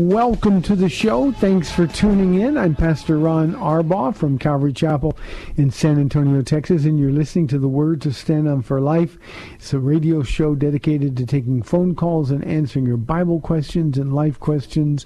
Welcome to the show. Thanks for tuning in. I'm Pastor Ron Arbaugh from Calvary Chapel in San Antonio, Texas, and you're listening to the Word to Stand On for Life. It's a radio show dedicated to taking phone calls and answering your Bible questions and life questions.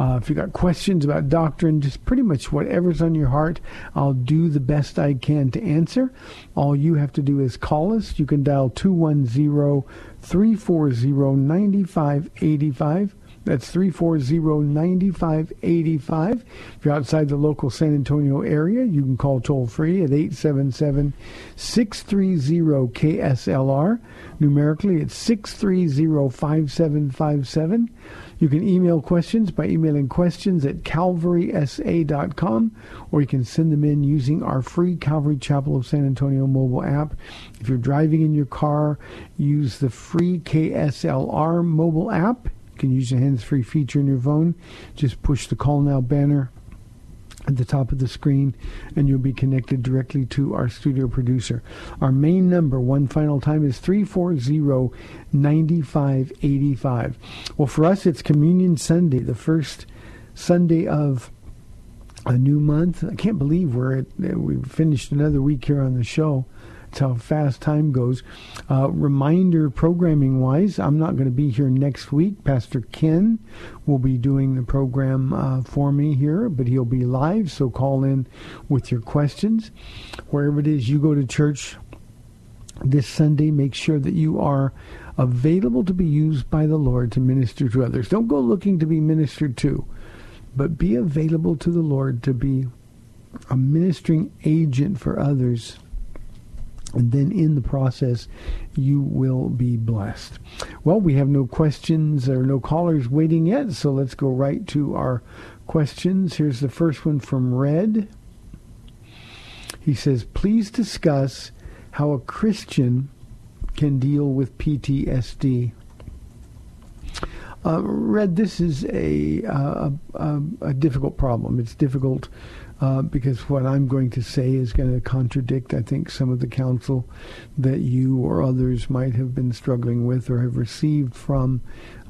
Uh, if you got questions about doctrine, just pretty much whatever's on your heart, I'll do the best I can to answer. All you have to do is call us. You can dial 210 340 9585. That's 340-9585. If you're outside the local San Antonio area, you can call toll free at 877-630-KSLR. Numerically, it's 630-5757. You can email questions by emailing questions at calvarysa.com or you can send them in using our free Calvary Chapel of San Antonio mobile app. If you're driving in your car, use the free KSLR mobile app. Can use the hands-free feature in your phone. Just push the Call Now banner at the top of the screen and you'll be connected directly to our studio producer. Our main number, one final time, is 340-9585. Well, for us, it's Communion Sunday, the first Sunday of a new month. I can't believe we're at, we've finished another week here on the show. That's how fast time goes. Uh, reminder programming wise, I'm not going to be here next week. Pastor Ken will be doing the program uh, for me here, but he'll be live, so call in with your questions. Wherever it is you go to church this Sunday, make sure that you are available to be used by the Lord to minister to others. Don't go looking to be ministered to, but be available to the Lord to be a ministering agent for others and then in the process you will be blessed. Well, we have no questions or no callers waiting yet, so let's go right to our questions. Here's the first one from Red. He says, "Please discuss how a Christian can deal with PTSD." Uh, Red, this is a, uh, a, a difficult problem. It's difficult uh, because what I'm going to say is going to contradict, I think, some of the counsel that you or others might have been struggling with or have received from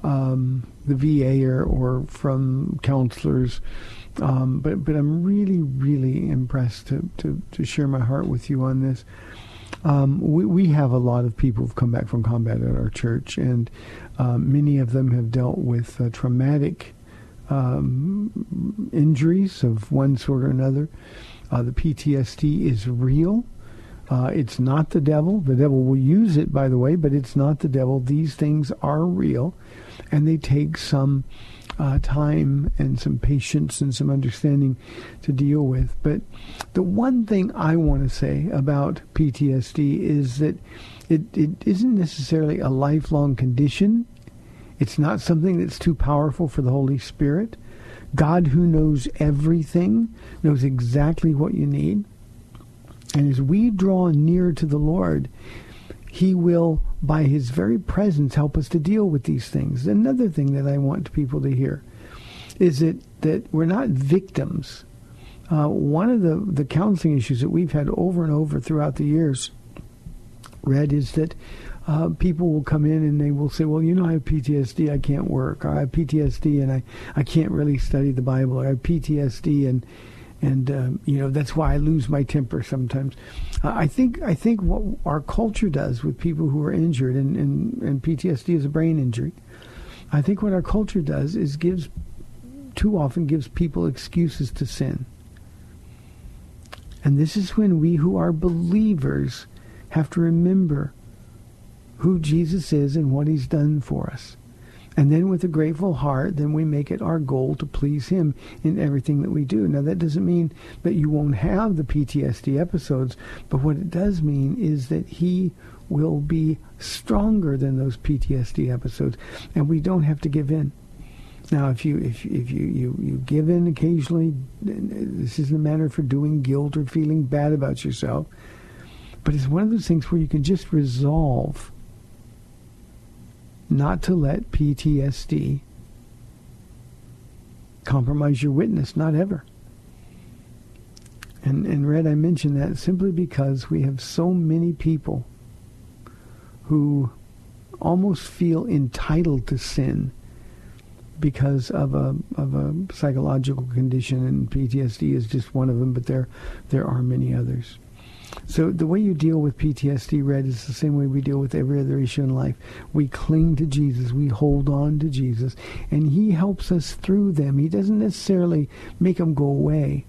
um, the VA or, or from counselors. Um, but but I'm really really impressed to, to, to share my heart with you on this. Um, we, we have a lot of people who've come back from combat at our church, and uh, many of them have dealt with uh, traumatic um, injuries of one sort or another. Uh, the PTSD is real. Uh, it's not the devil. The devil will use it, by the way, but it's not the devil. These things are real, and they take some uh, time and some patience and some understanding to deal with. But the one thing I want to say about PTSD is that it, it isn't necessarily a lifelong condition. It's not something that's too powerful for the Holy Spirit. God, who knows everything, knows exactly what you need. And as we draw near to the Lord, He will, by His very presence, help us to deal with these things. Another thing that I want people to hear is that, that we're not victims. Uh, one of the, the counseling issues that we've had over and over throughout the years, Red, is that uh, people will come in and they will say, well, you know, I have PTSD, I can't work. Or I have PTSD and I, I can't really study the Bible. Or I have PTSD and, and um, you know, that's why I lose my temper sometimes. Uh, I think I think what our culture does with people who are injured, and, and, and PTSD is a brain injury, I think what our culture does is gives, too often gives people excuses to sin. And this is when we who are believers have to remember who Jesus is and what he's done for us. And then with a grateful heart, then we make it our goal to please him in everything that we do. Now that doesn't mean that you won't have the PTSD episodes, but what it does mean is that he will be stronger than those PTSD episodes, and we don't have to give in. Now, if you if if you, you, you give in occasionally, uh, this isn't a matter for doing guilt or feeling bad about yourself, but it's one of those things where you can just resolve not to let PTSD compromise your witness, not ever. And, and Red, I mention that simply because we have so many people who almost feel entitled to sin because of a of a psychological condition, and PTSD is just one of them. But there there are many others. So the way you deal with PTSD, Red, is the same way we deal with every other issue in life. We cling to Jesus. We hold on to Jesus. And he helps us through them. He doesn't necessarily make them go away.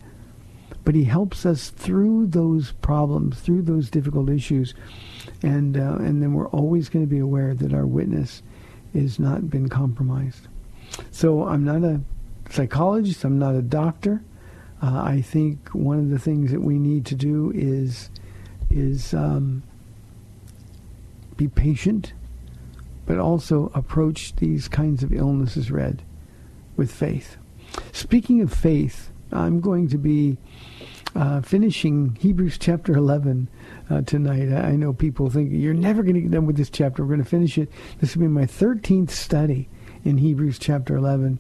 But he helps us through those problems, through those difficult issues. And, uh, and then we're always going to be aware that our witness is not been compromised. So I'm not a psychologist. I'm not a doctor. Uh, I think one of the things that we need to do is is um, be patient, but also approach these kinds of illnesses, Red, with faith. Speaking of faith, I'm going to be uh, finishing Hebrews chapter 11 uh, tonight. I know people think you're never going to get done with this chapter. We're going to finish it. This will be my 13th study in Hebrews chapter 11.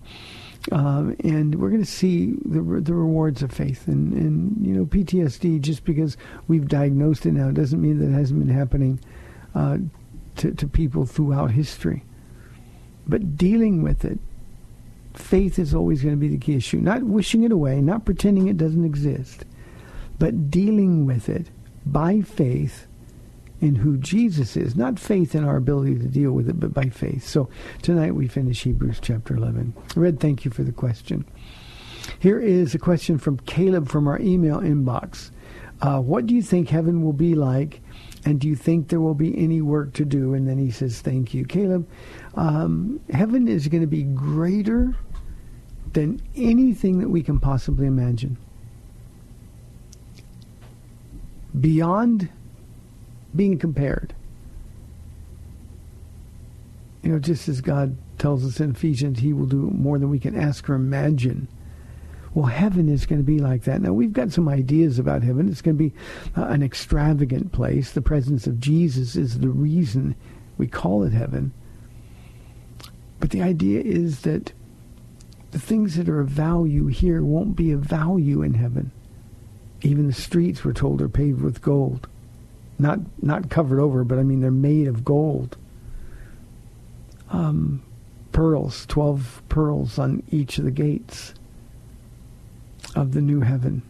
Um, and we're going to see the the rewards of faith. And, and you know, PTSD, just because we've diagnosed it now, doesn't mean that it hasn't been happening uh, to, to people throughout history. But dealing with it, faith is always going to be the key issue. Not wishing it away, not pretending it doesn't exist, but dealing with it by faith in who Jesus is, not faith in our ability to deal with it, but by faith. So tonight we finish Hebrews chapter 11. Red, thank you for the question. Here is a question from Caleb from our email inbox. Uh, what do you think heaven will be like? And do you think there will be any work to do? And then he says, thank you. Caleb, um, heaven is going to be greater than anything that we can possibly imagine. Beyond being compared. You know, just as God tells us in Ephesians, He will do more than we can ask or imagine. Well, heaven is going to be like that. Now, we've got some ideas about heaven. It's going to be uh, an extravagant place. The presence of Jesus is the reason we call it heaven. But the idea is that the things that are of value here won't be of value in heaven. Even the streets, we're told, are paved with gold not not covered over, but I mean they're made of gold. Um, pearls, twelve pearls on each of the gates of the new heaven.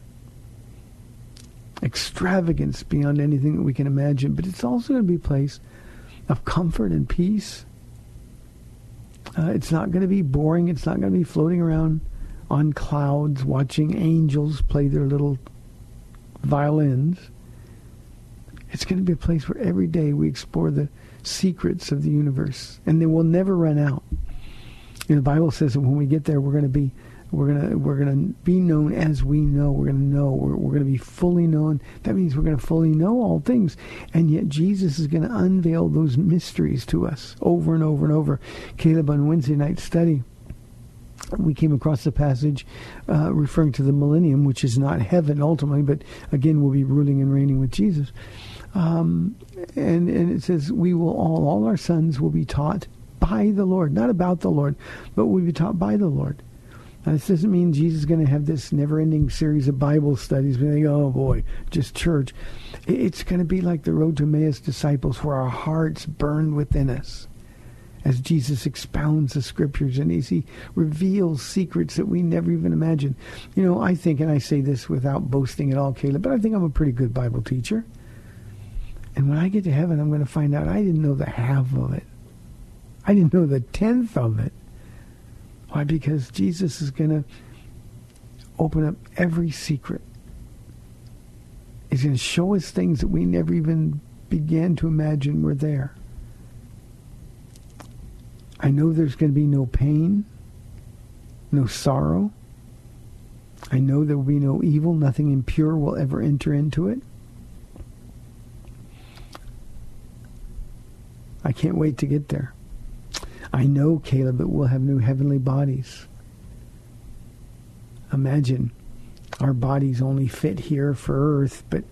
Extravagance beyond anything that we can imagine, but it's also going to be a place of comfort and peace. Uh, it's not going to be boring. It's not going to be floating around on clouds watching angels play their little violins. It's going to be a place where every day we explore the secrets of the universe, and they will never run out. And the Bible says that when we get there, we're going to be we're gonna we're gonna be known as we know. We're gonna know. We're, we're gonna be fully known. That means we're gonna fully know all things. And yet Jesus is gonna unveil those mysteries to us over and over and over. Caleb on Wednesday night study, we came across the passage uh, referring to the millennium, which is not heaven ultimately, but again we'll be ruling and reigning with Jesus Um, and, and it says, we will all, all our sons will be taught by the Lord, not about the Lord, but will be taught by the Lord. Now, this doesn't mean Jesus is going to have this never-ending series of Bible studies. We think, oh boy, just church. It's going to be like the road to Emmaus disciples, where our hearts burn within us as Jesus expounds the scriptures and as he reveals secrets that we never even imagined. You know, I think, and I say this without boasting at all, Caleb, but I think I'm a pretty good Bible teacher. And when I get to heaven, I'm going to find out I didn't know the half of it. I didn't know the tenth of it. Why? Because Jesus is going to open up every secret. He's going to show us things that we never even began to imagine were there. I know there's going to be no pain, no sorrow. I know there will be no evil. Nothing impure will ever enter into it. I can't wait to get there. I know, Caleb, that we'll have new heavenly bodies. Imagine our bodies only fit here for earth, but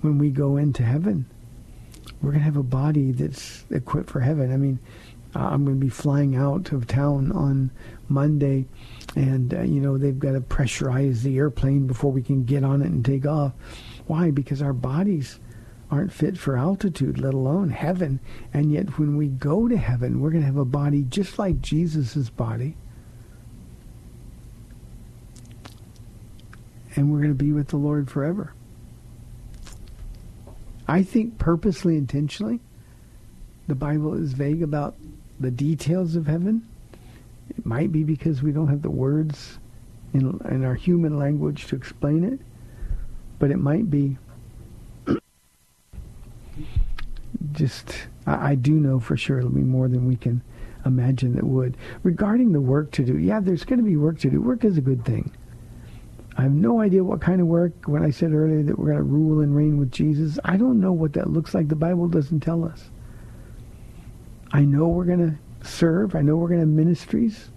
when we go into heaven, we're going to have a body that's equipped for heaven. I mean, I'm going to be flying out of town on Monday, and uh, you know they've got to pressurize the airplane before we can get on it and take off. Why? Because our bodies aren't fit for altitude, let alone heaven. And yet, when we go to heaven, we're going to have a body just like Jesus' body. And we're going to be with the Lord forever. I think purposely, intentionally, the Bible is vague about the details of heaven. It might be because we don't have the words in, in our human language to explain it, but it might be just, I, I do know for sure it'll be more than we can imagine that would. Regarding the work to do, yeah, there's going to be work to do. Work is a good thing. I have no idea what kind of work. When I said earlier that we're going to rule and reign with Jesus, I don't know what that looks like. The Bible doesn't tell us. I know we're going to serve. I know we're going to have ministries.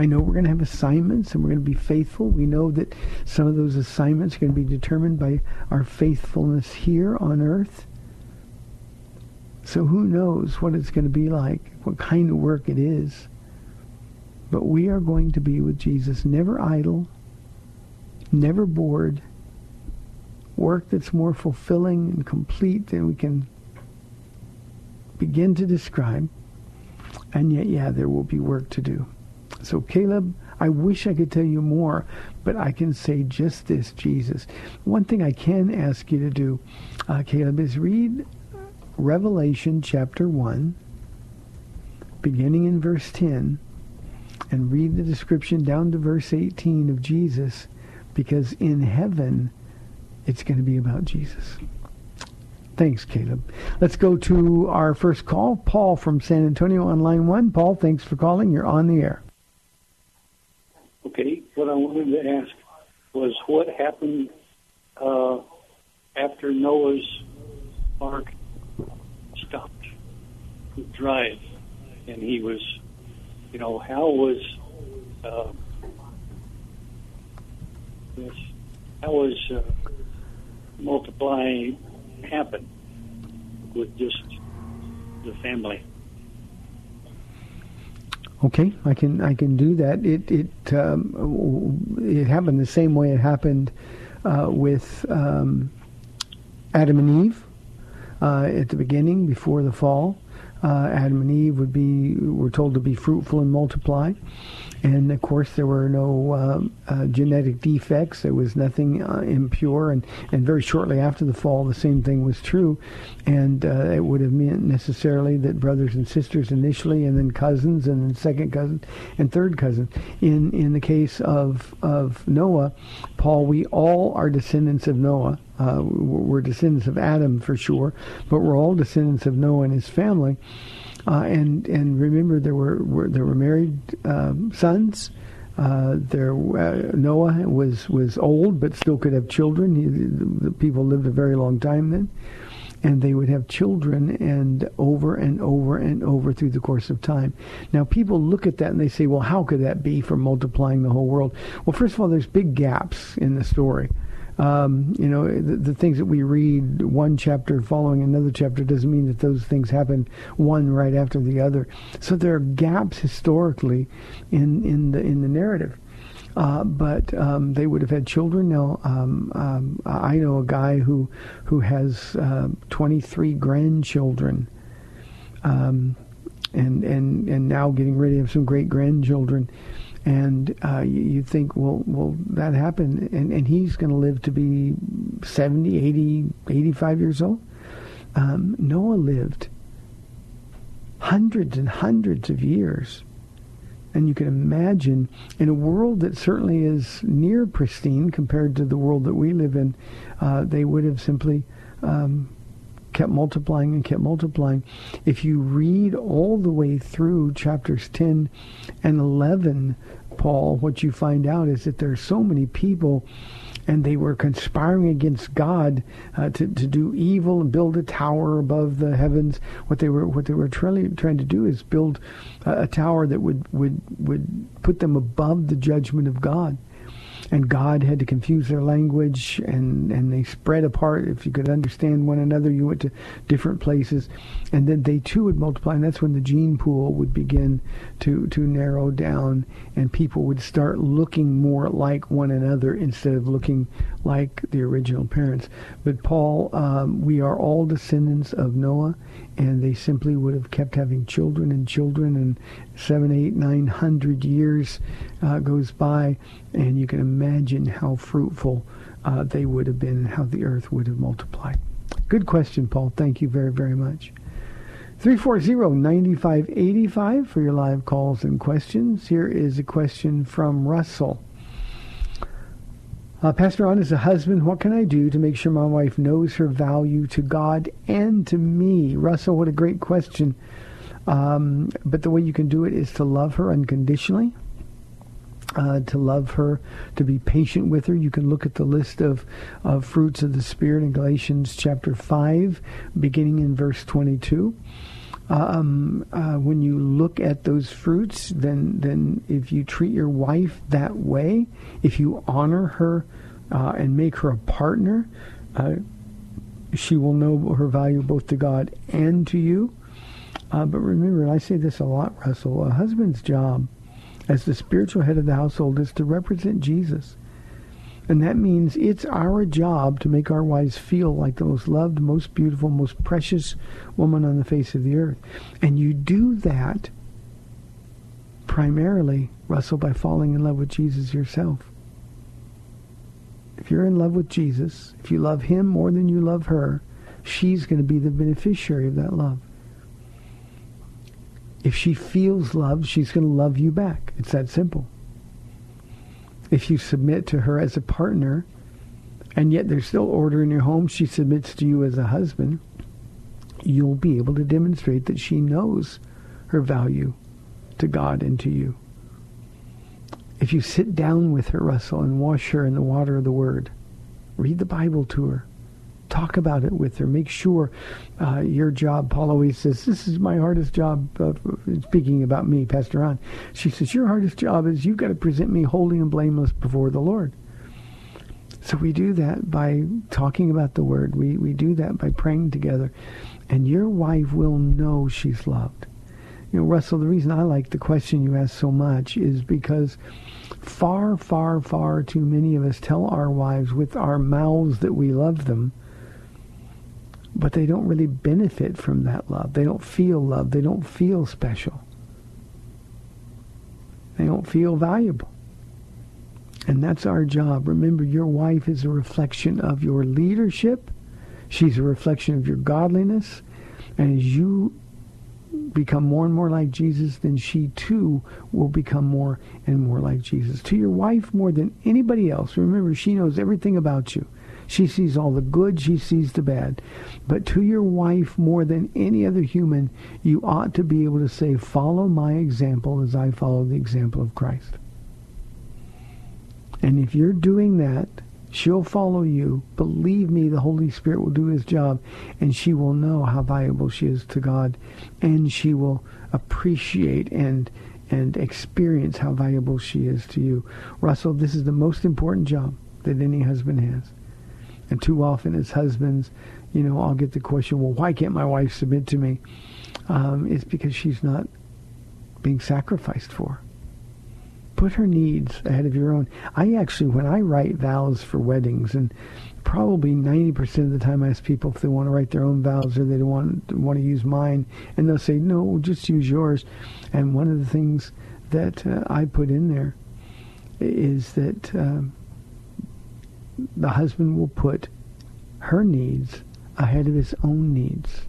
I know we're going to have assignments and we're going to be faithful. We know that some of those assignments are going to be determined by our faithfulness here on earth. So who knows what it's going to be like, what kind of work it is. But we are going to be with Jesus, never idle, never bored, work that's more fulfilling and complete than we can begin to describe. And yet, yeah, there will be work to do. So, Caleb, I wish I could tell you more, but I can say just this, Jesus. One thing I can ask you to do, uh, Caleb, is read Revelation chapter 1, beginning in verse 10, and read the description down to verse 18 of Jesus, because in heaven, it's going to be about Jesus. Thanks, Caleb. Let's go to our first call. Paul from San Antonio on line one. Paul, thanks for calling. You're on the air. Okay, what I wanted to ask was what happened uh, after Noah's ark drive, and he was, you know, how was uh, this? How was uh, multiplying happen with just the family? Okay, I can I can do that. It it um, it happened the same way it happened uh, with um, Adam and Eve uh, at the beginning before the fall. Uh, Adam and Eve would be were told to be fruitful and multiply, and of course there were no um, uh, genetic defects. There was nothing uh, impure, and and very shortly after the fall, the same thing was true, and uh, it would have meant necessarily that brothers and sisters initially, and then cousins, and then second cousin, and third cousin. In in the case of of Noah, Paul, we all are descendants of Noah. Uh, we're descendants of Adam for sure, but we're all descendants of Noah and his family. Uh, and and remember, there were, were there were married um, sons. Uh, there uh, Noah was was old, but still could have children. He, the, the people lived a very long time then, and they would have children, and over and over and over through the course of time. Now, people look at that and they say, "Well, how could that be for multiplying the whole world?" Well, first of all, there's big gaps in the story. Um, you know, the, the things that we read one chapter following another chapter doesn't mean that those things happen one right after the other. So there are gaps historically in in the in the narrative. Uh, but um, they would have had children. Now, um, um, I know a guy who who has uh, 23 grandchildren, um, and and and now getting ready to have some great grandchildren. And uh, you, you think, well, well, that happened, and, and he's going to live to be 70, 80, 85 years old. Um, Noah lived hundreds and hundreds of years and you can imagine in a world that certainly is near pristine compared to the world that we live in, uh, they would have simply um, kept multiplying and kept multiplying. If you read all the way through chapters 10 and 11, Paul, what you find out is that there are so many people and they were conspiring against God uh, to to do evil and build a tower above the heavens. What they were what they were trying trying to do is build a, a tower that would would would put them above the judgment of God and God had to confuse their language, and, and they spread apart. If you could understand one another, you went to different places, and then they too would multiply, and that's when the gene pool would begin to, to narrow down, and people would start looking more like one another instead of looking like the original parents. But Paul, um, we are all descendants of Noah, and they simply would have kept having children and children, and seven, eight, nine hundred years uh, goes by, and you can imagine how fruitful uh, they would have been and how the earth would have multiplied. Good question, Paul. Thank you very, very much. 340-9585 for your live calls and questions. Here is a question from Russell. Uh, Pastor Ron, as a husband, what can I do to make sure my wife knows her value to God and to me? Russell, what a great question. Um, but the way you can do it is to love her unconditionally. Uh, to love her, to be patient with her. You can look at the list of, of fruits of the Spirit in Galatians chapter 5, beginning in verse 22. Um, uh, when you look at those fruits, then then if you treat your wife that way, if you honor her uh, and make her a partner, uh, she will know her value both to God and to you. Uh, but remember, and I say this a lot, Russell, a husband's job as the spiritual head of the household is to represent Jesus. And that means it's our job to make our wives feel like the most loved, most beautiful, most precious woman on the face of the earth. And you do that primarily, Russell, by falling in love with Jesus yourself. If you're in love with Jesus, if you love him more than you love her, she's going to be the beneficiary of that love. If she feels loved, she's going to love you back. It's that simple if you submit to her as a partner, and yet there's still order in your home, she submits to you as a husband, you'll be able to demonstrate that she knows her value to God and to you. If you sit down with her, Russell, and wash her in the water of the Word, read the Bible to her, talk about it with her. Make sure uh, your job, Paula always says, this is my hardest job, uh, speaking about me, Pastor Ron. She says, your hardest job is you've got to present me holy and blameless before the Lord. So we do that by talking about the Word. We, we do that by praying together. And your wife will know she's loved. You know, Russell, the reason I like the question you asked so much is because far, far, far too many of us tell our wives with our mouths that we love them, but they don't really benefit from that love. They don't feel love. They don't feel special. They don't feel valuable. And that's our job. Remember, your wife is a reflection of your leadership. She's a reflection of your godliness. And as you become more and more like Jesus, then she too will become more and more like Jesus. To your wife more than anybody else, remember, she knows everything about you. She sees all the good, she sees the bad. But to your wife, more than any other human, you ought to be able to say, follow my example as I follow the example of Christ. And if you're doing that, she'll follow you. Believe me, the Holy Spirit will do his job, and she will know how valuable she is to God, and she will appreciate and and experience how valuable she is to you. Russell, this is the most important job that any husband has And too often as husbands, you know, I'll get the question, well, why can't my wife submit to me? Um, it's because she's not being sacrificed for. Put her needs ahead of your own. I actually, when I write vows for weddings, and probably 90% of the time I ask people if they want to write their own vows or they don't want, want to use mine, and they'll say, no, just use yours. And one of the things that uh, I put in there is that um, the husband will put her needs ahead of his own needs.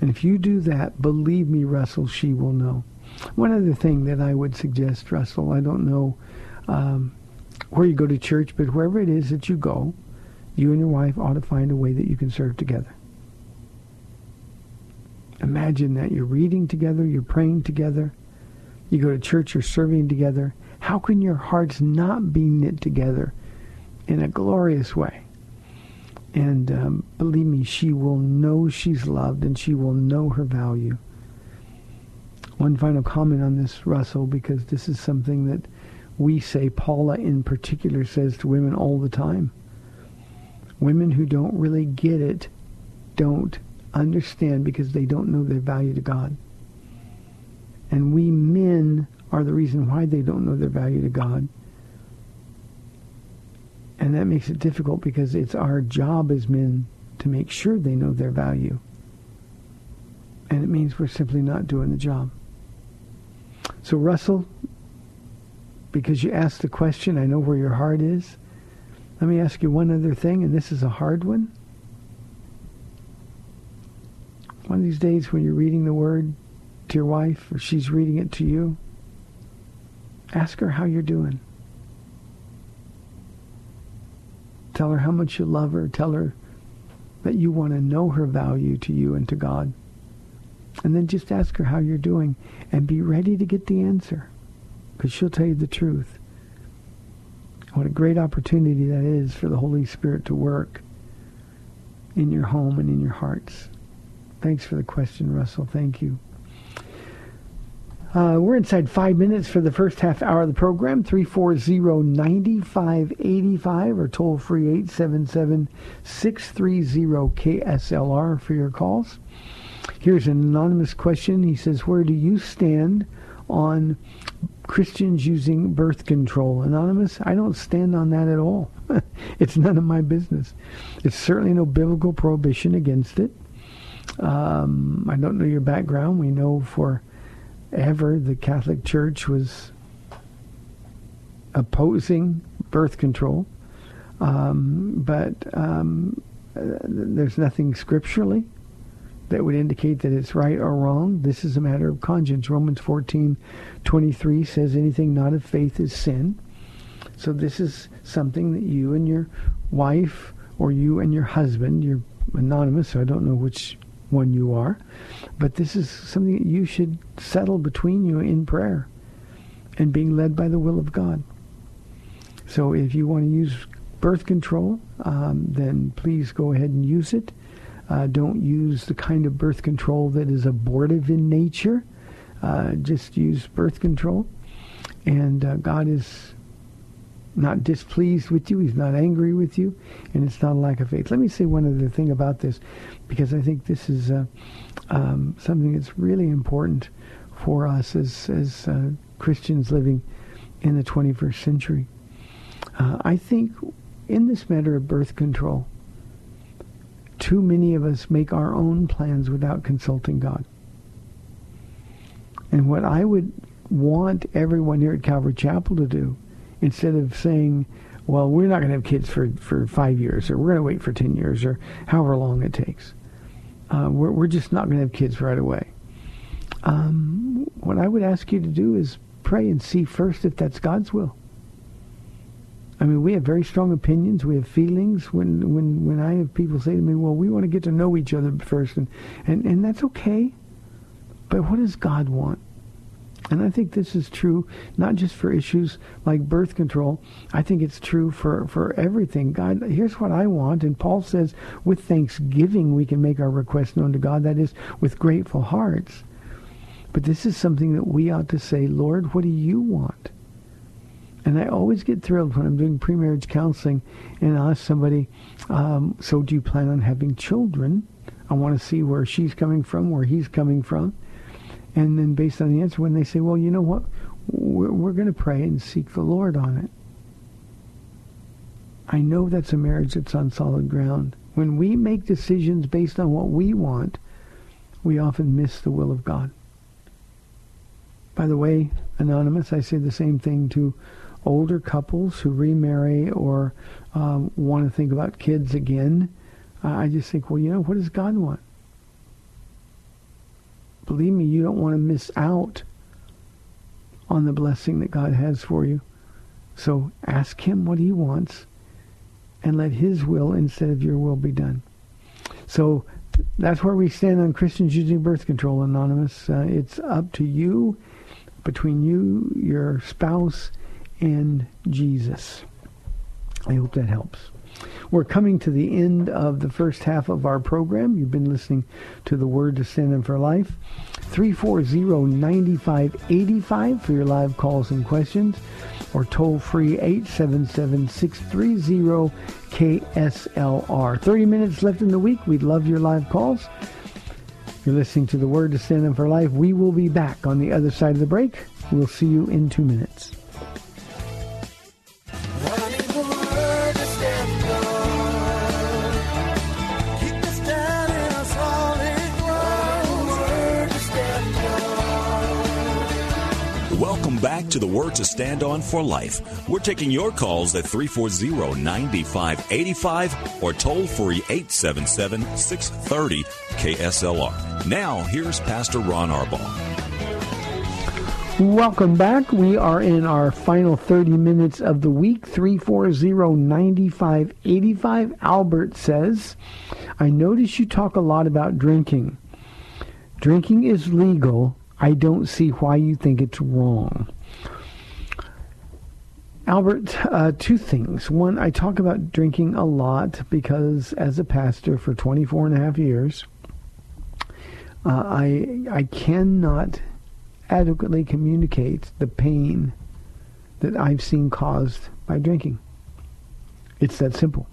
And if you do that, believe me, Russell, she will know. One other thing that I would suggest, Russell, I don't know um, where you go to church, but wherever it is that you go, you and your wife ought to find a way that you can serve together. Imagine that you're reading together, you're praying together, you go to church, you're serving together. How can your hearts not be knit together in a glorious way? And um, believe me, she will know she's loved and she will know her value. One final comment on this, Russell, because this is something that we say, Paula in particular says to women all the time. Women who don't really get it don't understand because they don't know their value to God. And we men are the reason why they don't know their value to God. And that makes it difficult because it's our job as men to make sure they know their value. And it means we're simply not doing the job. So Russell, because you asked the question, I know where your heart is. Let me ask you one other thing, and this is a hard one. One of these days when you're reading the Word to your wife or she's reading it to you, ask her how you're doing. Tell her how much you love her. Tell her that you want to know her value to you and to God. And then just ask her how you're doing and be ready to get the answer because she'll tell you the truth. What a great opportunity that is for the Holy Spirit to work in your home and in your hearts. Thanks for the question, Russell. Thank you. Uh, we're inside five minutes for the first half hour of the program. 340-9585 or toll free 877-630-KSLR for your calls. Here's an anonymous question. He says, where do you stand on Christians using birth control? Anonymous, I don't stand on that at all. it's none of my business. It's certainly no biblical prohibition against it. Um, I don't know your background. We know for ever the Catholic Church was opposing birth control. Um, but um, there's nothing scripturally that would indicate that it's right or wrong. This is a matter of conscience. Romans 14, 23 says anything not of faith is sin. So this is something that you and your wife or you and your husband, you're anonymous, so I don't know which one you are, but this is something that you should settle between you in prayer and being led by the will of God. So if you want to use birth control, um, then please go ahead and use it. Uh, don't use the kind of birth control that is abortive in nature. Uh, just use birth control. And uh, God is not displeased with you. He's not angry with you. And it's not a lack of faith. Let me say one other thing about this, because I think this is uh, um, something that's really important for us as, as uh, Christians living in the 21st century. Uh, I think in this matter of birth control, too many of us make our own plans without consulting God. And what I would want everyone here at Calvary Chapel to do, instead of saying, well, we're not going to have kids for, for five years, or we're going to wait for 10 years, or however long it takes. Uh, we're, we're just not going to have kids right away. Um, what I would ask you to do is pray and see first if that's God's will. I mean, we have very strong opinions. We have feelings. When when when I have people say to me, "Well, we want to get to know each other first, and and and that's okay, but what does God want? And I think this is true not just for issues like birth control. I think it's true for, for everything. God, here's what I want. And Paul says, with thanksgiving, we can make our requests known to God. That is, with grateful hearts. But this is something that we ought to say, Lord, what do you want? And I always get thrilled when I'm doing pre-marriage counseling and I ask somebody, um, so do you plan on having children? I want to see where she's coming from, where he's coming from. And then based on the answer, when they say, well, you know what, we're, we're going to pray and seek the Lord on it. I know that's a marriage that's on solid ground. When we make decisions based on what we want, we often miss the will of God. By the way, Anonymous, I say the same thing to older couples who remarry or um, want to think about kids again. Uh, I just think, well, you know, what does God want? Believe me, you don't want to miss out on the blessing that God has for you. So ask him what he wants and let his will instead of your will be done. So that's where we stand on Christians using birth control, Anonymous. Uh, it's up to you, between you, your spouse, and Jesus. I hope that helps. We're coming to the end of the first half of our program. You've been listening to the Word to Stand On for Life. 340-9585 for your live calls and questions or toll free 877-630-KSLR. 30 minutes left in the week. We'd love your live calls. You're listening to the Word to Stand On for Life. We will be back on the other side of the break. We'll see you in two minutes. To the Word to Stand On for Life. We're taking your calls at 340-9585 or toll free 877-630-KSLR. Now, here's Pastor Ron Arbaugh. Welcome back. We are in our final 30 minutes of the week. 340-9585. Albert says, I notice you talk a lot about drinking. Drinking is legal. I don't see why you think it's wrong. Albert, uh, two things. One, I talk about drinking a lot because as a pastor for 24 and a half years, uh, I, I cannot adequately communicate the pain that I've seen caused by drinking. It's that simple.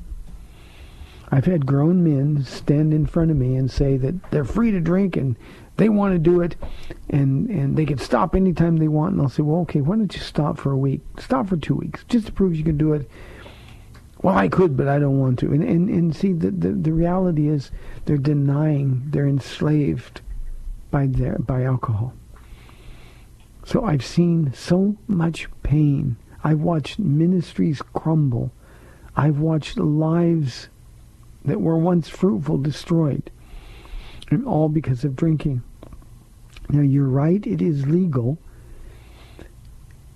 I've had grown men stand in front of me and say that they're free to drink and they want to do it and, and they can stop anytime they want. And I'll say, well, okay, why don't you stop for a week? Stop for two weeks just to prove you can do it. Well, I could, but I don't want to. And, and, and see, the, the, the reality is they're denying, they're enslaved by, their, by alcohol. So I've seen so much pain. I've watched ministries crumble. I've watched lives that were once fruitful destroyed. And all because of drinking. Now you're right, it is legal.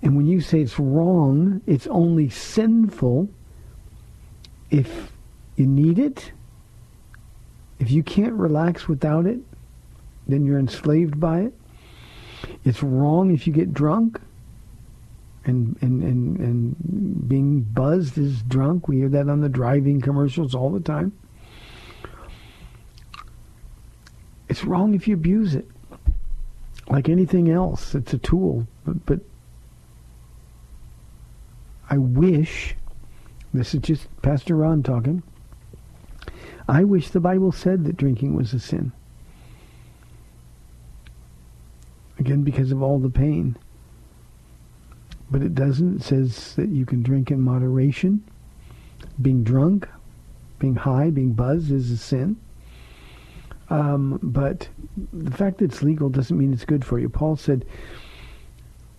And when you say it's wrong, it's only sinful if you need it. If you can't relax without it, then you're enslaved by it. It's wrong if you get drunk. And, and, and, and being buzzed is drunk. We hear that on the driving commercials all the time. It's wrong if you abuse it. Like anything else, it's a tool. But, but I wish, this is just Pastor Ron talking, I wish the Bible said that drinking was a sin. Again, because of all the pain. But it doesn't. It says that you can drink in moderation. Being drunk, being high, being buzzed is a sin. Um, but the fact that it's legal doesn't mean it's good for you. Paul said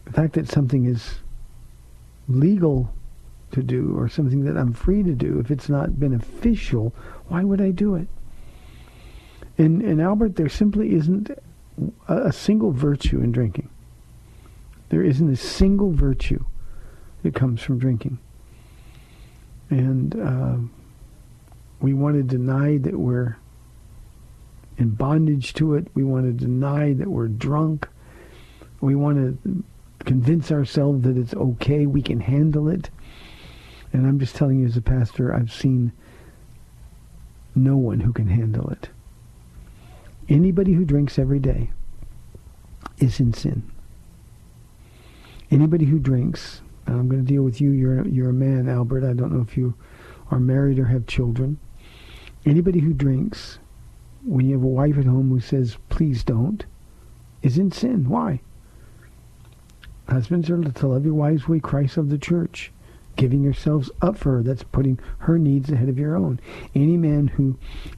the fact that something is legal to do or something that I'm free to do, if it's not beneficial, why would I do it? And, and Albert, there simply isn't a, a single virtue in drinking. There isn't a single virtue that comes from drinking. And uh, we want to deny that we're in bondage to it. We want to deny that we're drunk. We want to convince ourselves that it's okay, we can handle it. And I'm just telling you as a pastor, I've seen no one who can handle it. Anybody who drinks every day is in sin. Anybody who drinks and I'm going to deal with you. You're you're a man, Albert. I don't know if you are married or have children. Anybody who drinks, when you have a wife at home who says, "Please don't," is in sin. Why? Husbands are to love your wives way Christ of the church, giving yourselves up for her. That's putting her needs ahead of your own. Any man who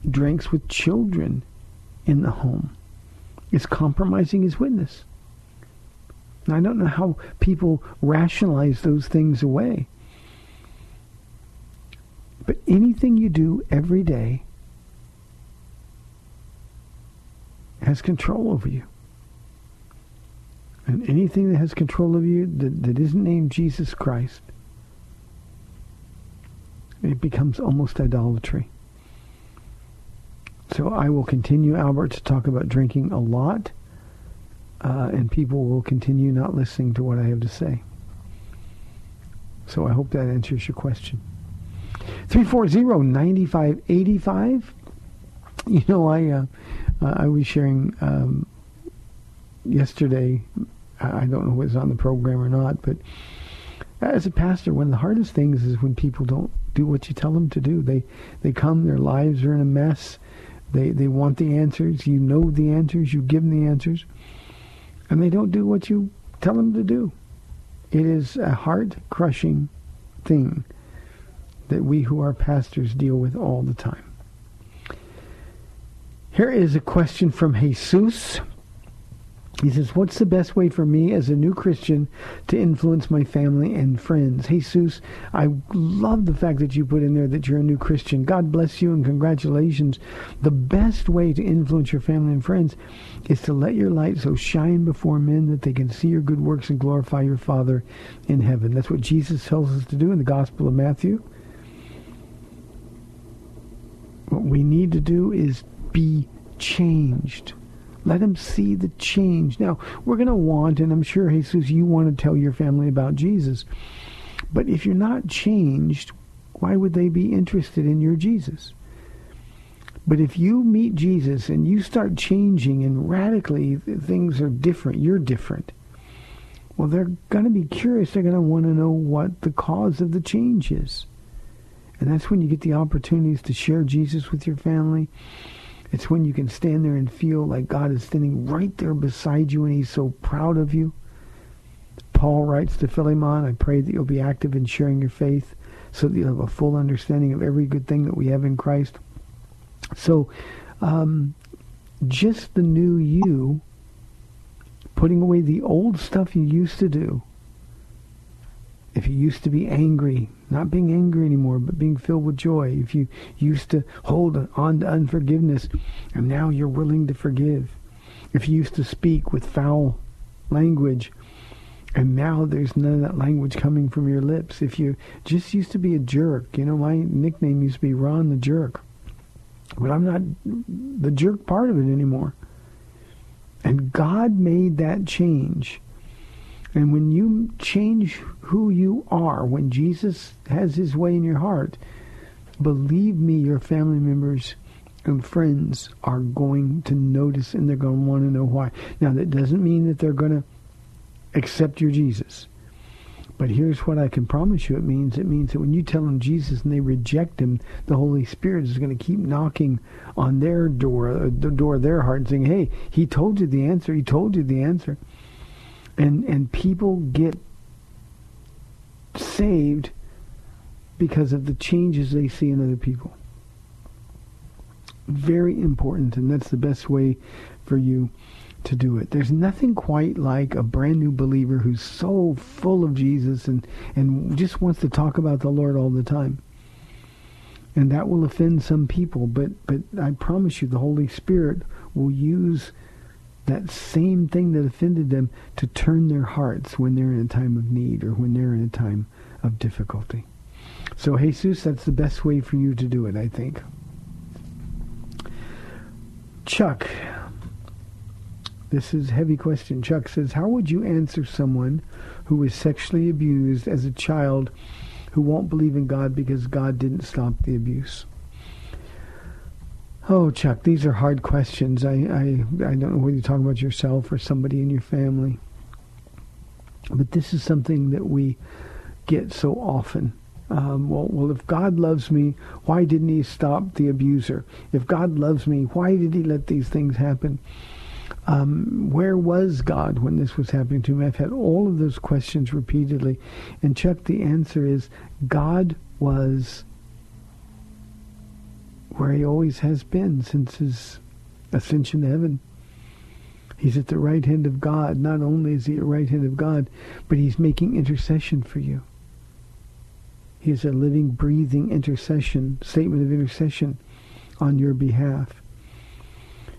drinks with children in the home is compromising his witness. I don't know how people rationalize those things away. But anything you do every day has control over you. And anything that has control of you that, that isn't named Jesus Christ, it becomes almost idolatry. So I will continue, Albert, to talk about drinking a lot, uh, and people will continue not listening to what I have to say. So I hope that answers your question. 340-9585. You know, I uh, uh, I was sharing um, yesterday. I don't know was on the program or not, but as a pastor, one of the hardest things is when people don't do what you tell them to do. They they come, their lives are in a mess. They they want the answers. You know the answers. You give them the answers, and they don't do what you tell them to do. It is a heart crushing thing that we who are pastors deal with all the time. Here is a question from Jesus. He says, what's the best way for me as a new Christian to influence my family and friends? Jesus, I love the fact that you put in there that you're a new Christian. God bless you and congratulations. The best way to influence your family and friends is to let your light so shine before men that they can see your good works and glorify your Father in heaven. That's what Jesus tells us to do in the Gospel of Matthew. What we need to do is be changed. Let them see the change. Now, we're going to want, and I'm sure, Jesus, you want to tell your family about Jesus. But if you're not changed, why would they be interested in your Jesus? But if you meet Jesus and you start changing and radically things are different, you're different, well, they're going to be curious. They're going to want to know what the cause of the change is. And that's when you get the opportunities to share Jesus with your family. It's when you can stand there and feel like God is standing right there beside you and he's so proud of you. Paul writes to Philemon, I pray that you'll be active in sharing your faith so that you'll have a full understanding of every good thing that we have in Christ. So um, just the new you, putting away the old stuff you used to do, if you used to be angry, not being angry anymore, but being filled with joy, if you used to hold on to unforgiveness, and now you're willing to forgive, if you used to speak with foul language, and now there's none of that language coming from your lips, if you just used to be a jerk, you know, my nickname used to be Ron the Jerk, but I'm not the jerk part of it anymore. And God made that change and when you change who you are, when Jesus has his way in your heart, believe me, your family members and friends are going to notice and they're going to want to know why. Now, that doesn't mean that they're going to accept your Jesus. But here's what I can promise you it means. It means that when you tell them Jesus and they reject him, the Holy Spirit is going to keep knocking on their door, the door of their heart and saying, hey, he told you the answer. He told you the answer and and people get saved because of the changes they see in other people. Very important, and that's the best way for you to do it. There's nothing quite like a brand new believer who's so full of Jesus and, and just wants to talk about the Lord all the time. And that will offend some people, but, but I promise you the Holy Spirit will use that same thing that offended them to turn their hearts when they're in a time of need or when they're in a time of difficulty. So, Jesus, that's the best way for you to do it, I think. Chuck, this is a heavy question. Chuck says, how would you answer someone who was sexually abused as a child who won't believe in God because God didn't stop the abuse? Oh, Chuck, these are hard questions. I, I, I don't know whether you're talking about yourself or somebody in your family. But this is something that we get so often. Um, well, well, if God loves me, why didn't He stop the abuser? If God loves me, why did He let these things happen? Um, where was God when this was happening to me? I've had all of those questions repeatedly. And Chuck, the answer is God was where he always has been since his ascension to heaven. He's at the right hand of God. Not only is he at the right hand of God, but he's making intercession for you. He is a living, breathing intercession, statement of intercession on your behalf.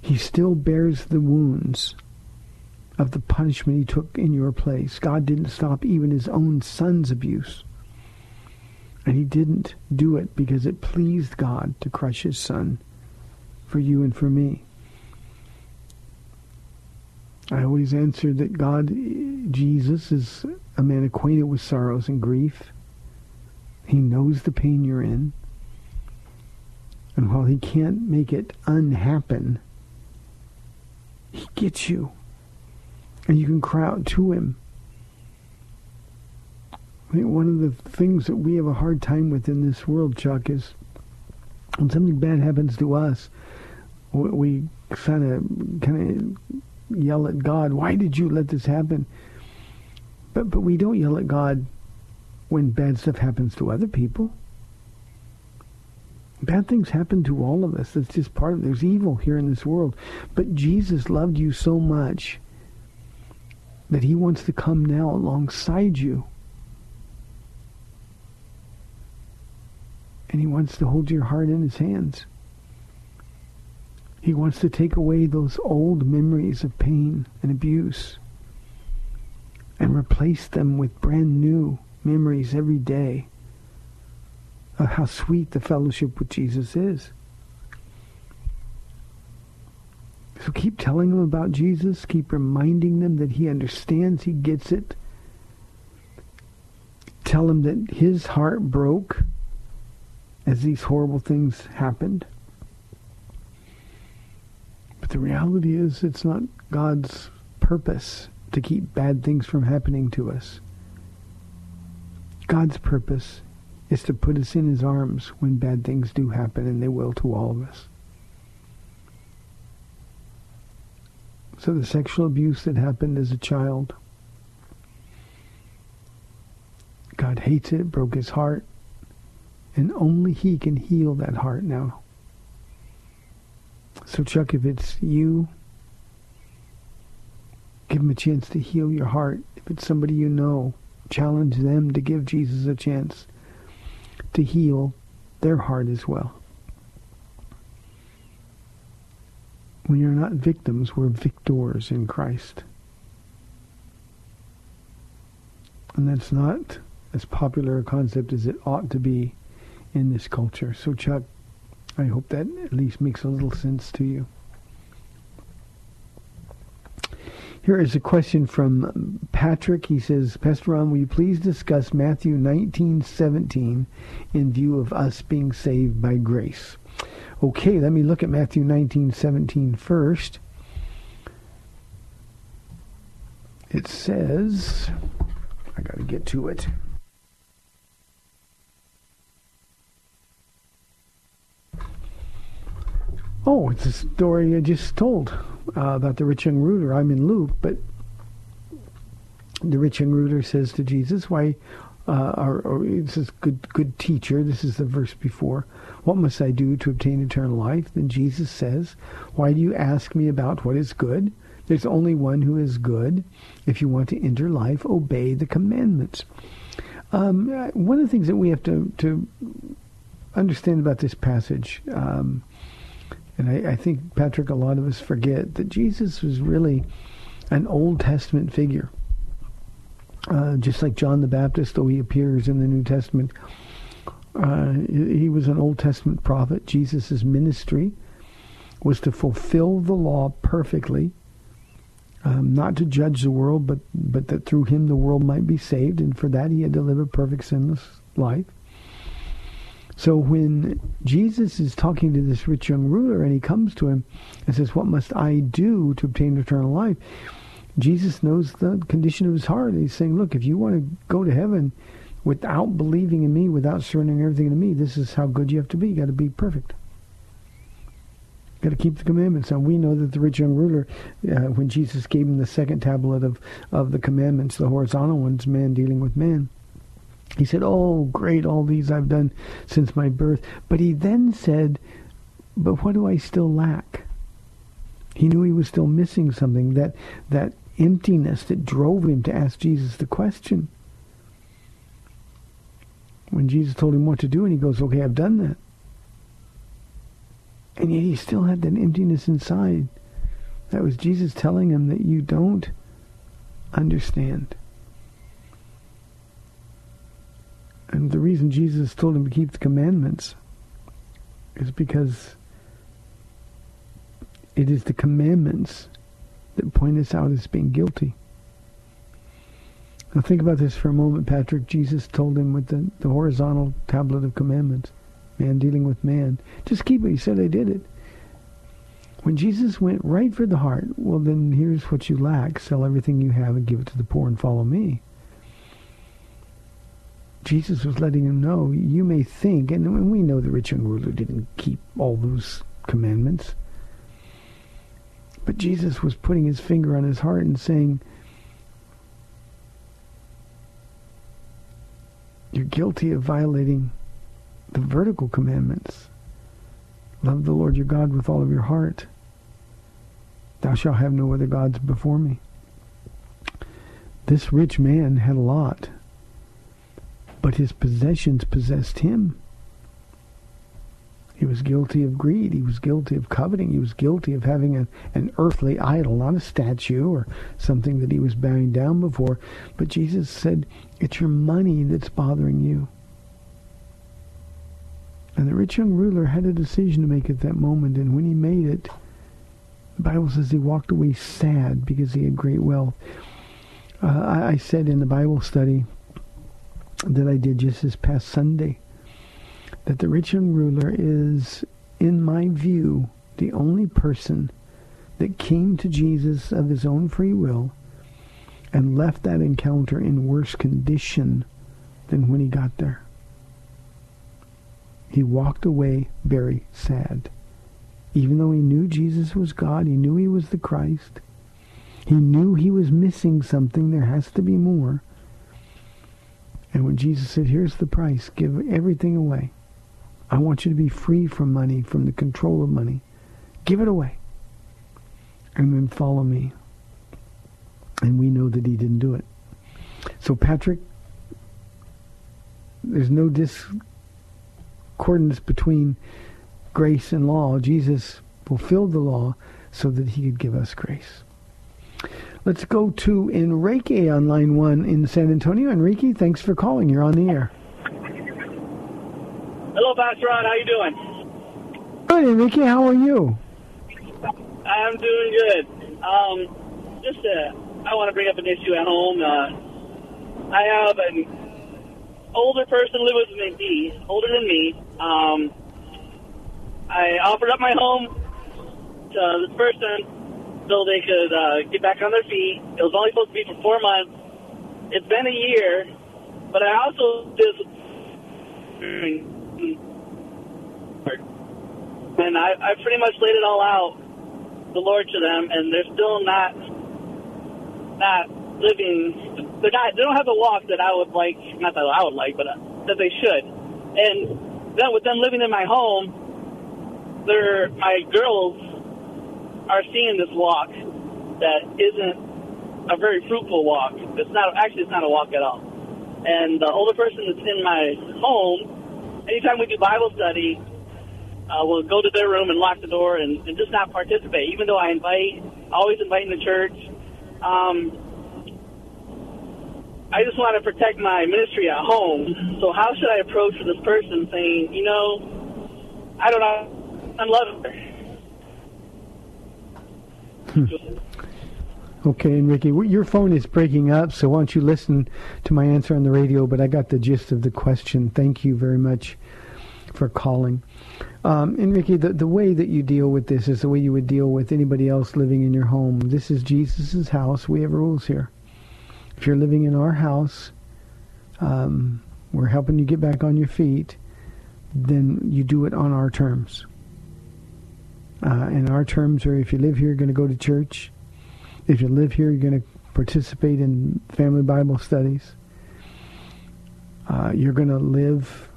He still bears the wounds of the punishment he took in your place. God didn't stop even his own son's abuse. And he didn't do it because it pleased God to crush his son for you and for me. I always answered that God, Jesus, is a man acquainted with sorrows and grief. He knows the pain you're in. And while he can't make it unhappen, he gets you. And you can cry out to him. I think one of the things that we have a hard time with in this world, Chuck, is when something bad happens to us, we kind of kind of yell at God, "Why did you let this happen?" But but we don't yell at God when bad stuff happens to other people. Bad things happen to all of us. That's just part of it. There's evil here in this world. But Jesus loved you so much that he wants to come now alongside you and he wants to hold your heart in his hands. He wants to take away those old memories of pain and abuse and replace them with brand new memories every day of how sweet the fellowship with Jesus is. So keep telling them about Jesus. Keep reminding them that he understands, he gets it. Tell them that his heart broke as these horrible things happened. But the reality is it's not God's purpose to keep bad things from happening to us. God's purpose is to put us in his arms when bad things do happen, and they will to all of us. So the sexual abuse that happened as a child, God hates it, broke his heart. And only he can heal that heart now. So Chuck, if it's you, give him a chance to heal your heart. If it's somebody you know, challenge them to give Jesus a chance to heal their heart as well. We are not victims, we're victors in Christ. And that's not as popular a concept as it ought to be in this culture. So, Chuck, I hope that at least makes a little sense to you. Here is a question from Patrick. He says, Pastor Ron, will you please discuss Matthew 19:17 in view of us being saved by grace? Okay, let me look at Matthew 19:17 first. It says, I got to get to it. Oh, it's a story I just told uh, about the rich young ruler. I'm in Luke, but the rich young ruler says to Jesus, "Why?" Uh, or, or it says, "Good, good teacher." This is the verse before. What must I do to obtain eternal life? Then Jesus says, "Why do you ask me about what is good? There's only one who is good. If you want to enter life, obey the commandments." Um, one of the things that we have to to understand about this passage. Um, and I, I, think, Patrick, a lot of us forget that Jesus was really an Old Testament figure. Uh, just like John the Baptist, though he appears in the New Testament, uh, he was an Old Testament prophet. Jesus' ministry was to fulfill the law perfectly, um, not to judge the world, but, but that through him the world might be saved. And for that he had to live a perfect sinless life. So when Jesus is talking to this rich young ruler and he comes to him and says, What must I do to obtain eternal life? Jesus knows the condition of his heart. He's saying, Look, if you want to go to heaven, without believing in me, without surrendering everything to me, this is how good you have to be. You got to be perfect. Got to keep the commandments. And we know that the rich young ruler, uh, when Jesus gave him the second tablet of, of the commandments, the horizontal ones, man dealing with man, he said, Oh, great, all these I've done since my birth. But he then said, But what do I still lack? He knew he was still missing something, that, that emptiness that drove him to ask Jesus the question. When Jesus told him what to do, and he goes, Okay, I've done that. And yet he still had that emptiness inside. That was Jesus telling him that you don't understand. And the reason Jesus told him to keep the commandments is because it is the commandments that point us out as being guilty. Now think about this for a moment, Patrick. Jesus told him with the, the horizontal tablet of commandments man dealing with man. Just keep it. He said I did it. When Jesus went right for the heart, well, then here's what you lack. Sell everything you have and give it to the poor and follow me. Jesus was letting him know, you may think, and we know the rich young ruler didn't keep all those commandments. But Jesus was putting his finger on his heart and saying, you're guilty of violating the vertical commandments. Love the Lord your God with all of your heart. Thou shalt have no other gods before me. This rich man had a lot, but his possessions possessed him. He was guilty of greed. He was guilty of coveting. He was guilty of having a, an earthly idol, not a statue or something that he was bowing down before. But Jesus said, it's your money that's bothering you. And the rich young ruler had a decision to make at that moment, and when he made it, the Bible says he walked away sad because he had great wealth. Uh, I, I said in the Bible study that I did just this past Sunday that the rich young ruler is, in my view, the only person that came to Jesus of his own free will and left that encounter in worse condition than when he got there. He walked away very sad. Even though he knew Jesus was God, he knew he was the Christ. He knew he was missing something. There has to be more. And when Jesus said, here's the price, give everything away. I want you to be free from money, from the control of money. Give it away. And then follow me. And we know that he didn't do it. So Patrick, there's no discordance between grace and law. Jesus fulfilled the law so that he could give us grace. Let's go to Enrique on line one in San Antonio. Enrique, thanks for calling. You're on the air. Hello, Pastor Ron. How you doing? Good, Enrique. How are you? I'm doing good. Um, just uh, I want to bring up an issue at home. Uh, I have an older person live with me, older than me. Um, I offered up my home to this person so they could uh, get back on their feet. It was only supposed to be for four months. It's been a year, but I also just and I, I pretty much laid it all out, the Lord to them, and they're still not not living. They're not. They don't have the walk that I would like. Not that I would like, but uh, that they should. And then with them living in my home, they're my girls are seeing this walk that isn't a very fruitful walk. It's not actually it's not a walk at all. And the older person that's in my home, anytime we do Bible study, uh, we'll go to their room and lock the door and, and just not participate. Even though I invite, always invite in the church. Um, I just want to protect my ministry at home. So how should I approach this person saying, you know, I don't know, I'm loving her. Okay, Enrique, your phone is breaking up, so why don't you listen to my answer on the radio? But I got the gist of the question. Thank you very much for calling. Um, Enrique, the, the way that you deal with this is the way you would deal with anybody else living in your home. This is Jesus' house. We have rules here. If you're living in our house, um, we're helping you get back on your feet, then you do it on our terms. Uh, and our terms are if you live here, you're going to go to church. If you live here, you're going to participate in family Bible studies. Uh, you're going to live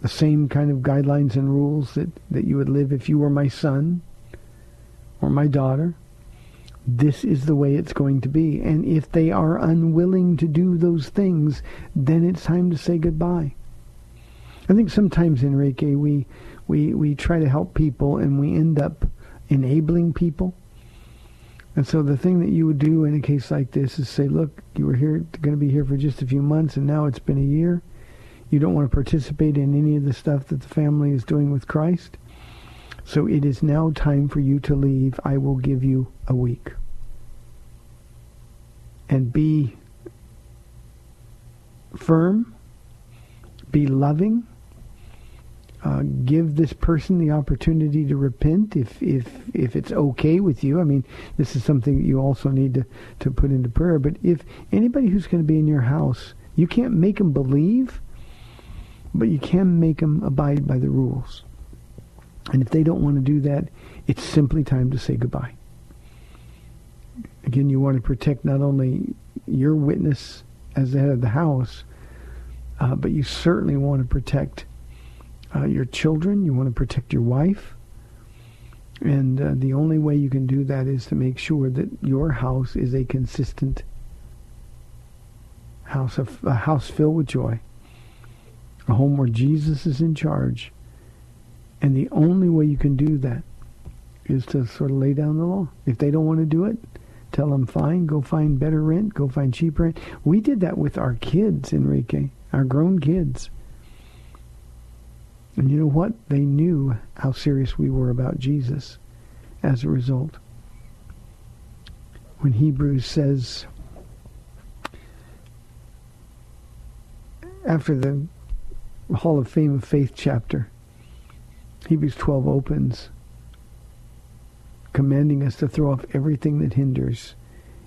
the same kind of guidelines and rules that, that you would live if you were my son or my daughter. This is the way it's going to be. And if they are unwilling to do those things, then it's time to say goodbye. I think sometimes Enrique we, we, we try to help people and we end up enabling people. And so the thing that you would do in a case like this is say, look, you were here, going to be here for just a few months, and now it's been a year. You don't want to participate in any of the stuff that the family is doing with Christ. So it is now time for you to leave. I will give you a week. And be firm, be loving, uh, give this person the opportunity to repent if if if it's okay with you. I mean, this is something you also need to to put into prayer. But if anybody who's going to be in your house, you can't make them believe, but you can make them abide by the rules. And if they don't want to do that, it's simply time to say goodbye. Again, you want to protect not only your witness as the head of the house, uh, but you certainly want to protect uh, your children. You want to protect your wife. And uh, the only way you can do that is to make sure that your house is a consistent house of a house filled with joy, a home where Jesus is in charge. And the only way you can do that is to sort of lay down the law. If they don't want to do it, tell them fine, go find better rent, go find cheaper rent. We did that with our kids, Enrique, our grown kids. And you know what? They knew how serious we were about Jesus as a result. When Hebrews says, after the Hall of Fame of Faith chapter, Hebrews 12 opens, commanding us to throw off everything that hinders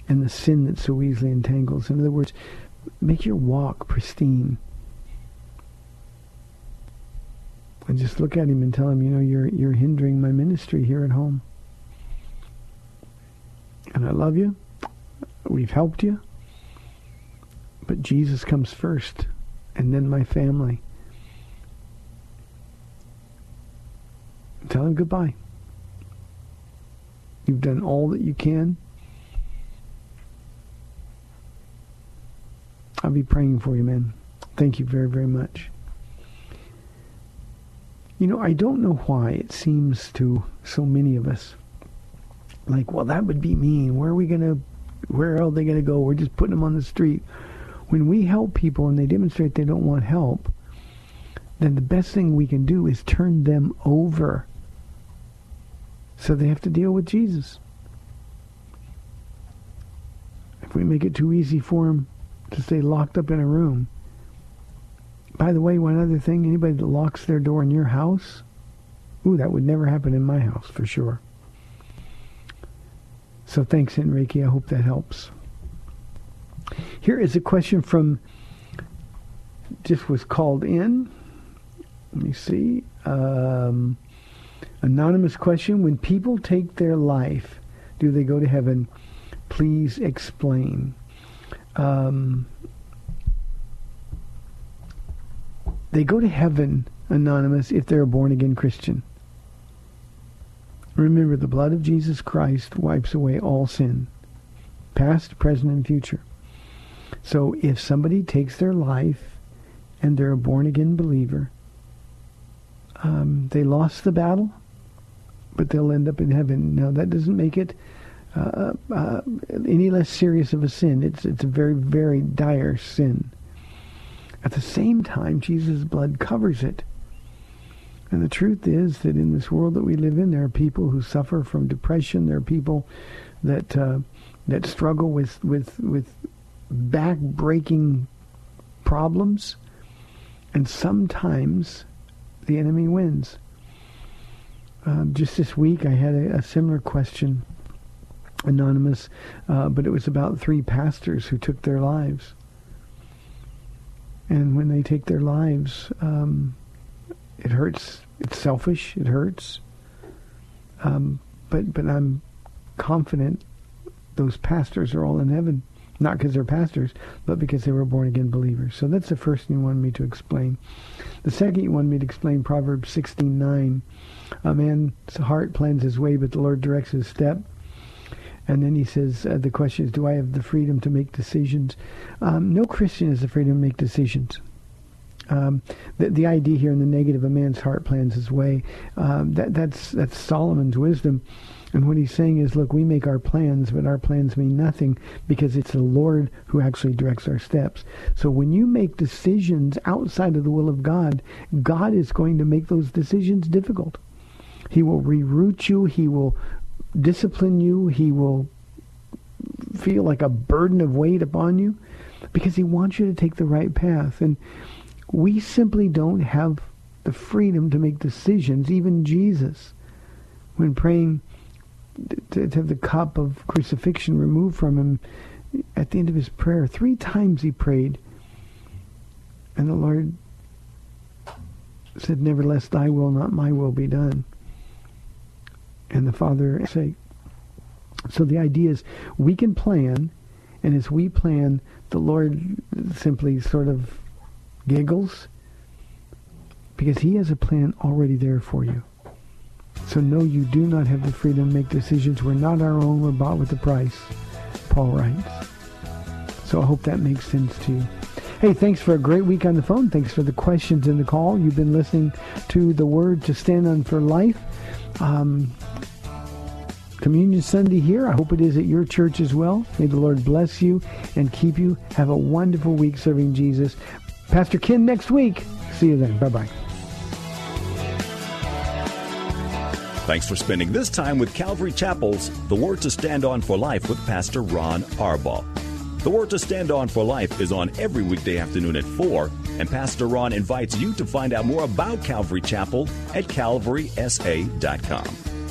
and the sin that so easily entangles. In other words, make your walk pristine and just look at him and tell him, you know, you're you're hindering my ministry here at home. And I love you. We've helped you. But Jesus comes first, and then my family. Tell him goodbye. You've done all that you can. I'll be praying for you, man. Thank you very, very much. You know, I don't know why it seems to so many of us like, well, that would be mean. Where are we going to, where are they going to go? We're just putting them on the street. When we help people and they demonstrate they don't want help, then the best thing we can do is turn them over. So they have to deal with Jesus. If we make it too easy for them to stay locked up in a room, by the way, one other thing, anybody that locks their door in your house, ooh, that would never happen in my house for sure. So thanks, Enrique. I hope that helps. Here is a question from, just was called in. Let me see. Um, anonymous question. When people take their life, do they go to heaven? Please explain. Um, They go to heaven, anonymous, if they're a born-again Christian. Remember, the blood of Jesus Christ wipes away all sin, past, present, and future. So if somebody takes their life and they're a born-again believer, um, they lost the battle, but they'll end up in heaven. Now, that doesn't make it uh, uh, any less serious of a sin. It's, it's a very, very dire sin. At the same time, Jesus' blood covers it. And the truth is that in this world that we live in, there are people who suffer from depression. There are people that uh, that struggle with with with back-breaking problems, and sometimes the enemy wins. Uh, just this week, I had a, a similar question, anonymous, uh, but it was about three pastors who took their lives. And when they take their lives, um, it hurts. It's selfish. It hurts. Um, but but I'm confident those pastors are all in heaven, not because they're pastors, but because they were born again believers. So that's the first thing you wanted me to explain. The second you wanted me to explain Proverbs 16:9. A man's heart plans his way, but the Lord directs his step. And then he says, uh, the question is, do I have the freedom to make decisions? Um, no Christian has the freedom to make decisions. Um, the, the idea here in the negative, a man's heart plans his way, um, that, that's, that's Solomon's wisdom. And what he's saying is, look, we make our plans, but our plans mean nothing because it's the Lord who actually directs our steps. So when you make decisions outside of the will of God, God is going to make those decisions difficult. He will reroute you. He will discipline you. He will feel like a burden of weight upon you because he wants you to take the right path. And we simply don't have the freedom to make decisions. Even Jesus, when praying to, to have the cup of crucifixion removed from him, at the end of his prayer, three times he prayed. And the Lord said, Nevertheless, thy will, not my will, be done. And the Father said, so the idea is we can plan, and as we plan, the Lord simply sort of giggles because he has a plan already there for you. So no, you do not have the freedom to make decisions. We're not our own. We're bought with a price, Paul writes. So I hope that makes sense to you. Hey, thanks for a great week on the phone. Thanks for the questions and the call. You've been listening to the Word to Stand on for Life. Um, Communion Sunday here. I hope it is at your church as well. May the Lord bless you and keep you. Have a wonderful week serving Jesus. Pastor Ken next week. See you then. Bye-bye. Thanks for spending this time with Calvary Chapel's The Word to Stand On for Life with Pastor Ron Arbaugh. The Word to Stand On for Life is on every weekday afternoon at 4, and Pastor Ron invites you to find out more about Calvary Chapel at calvarysa.com.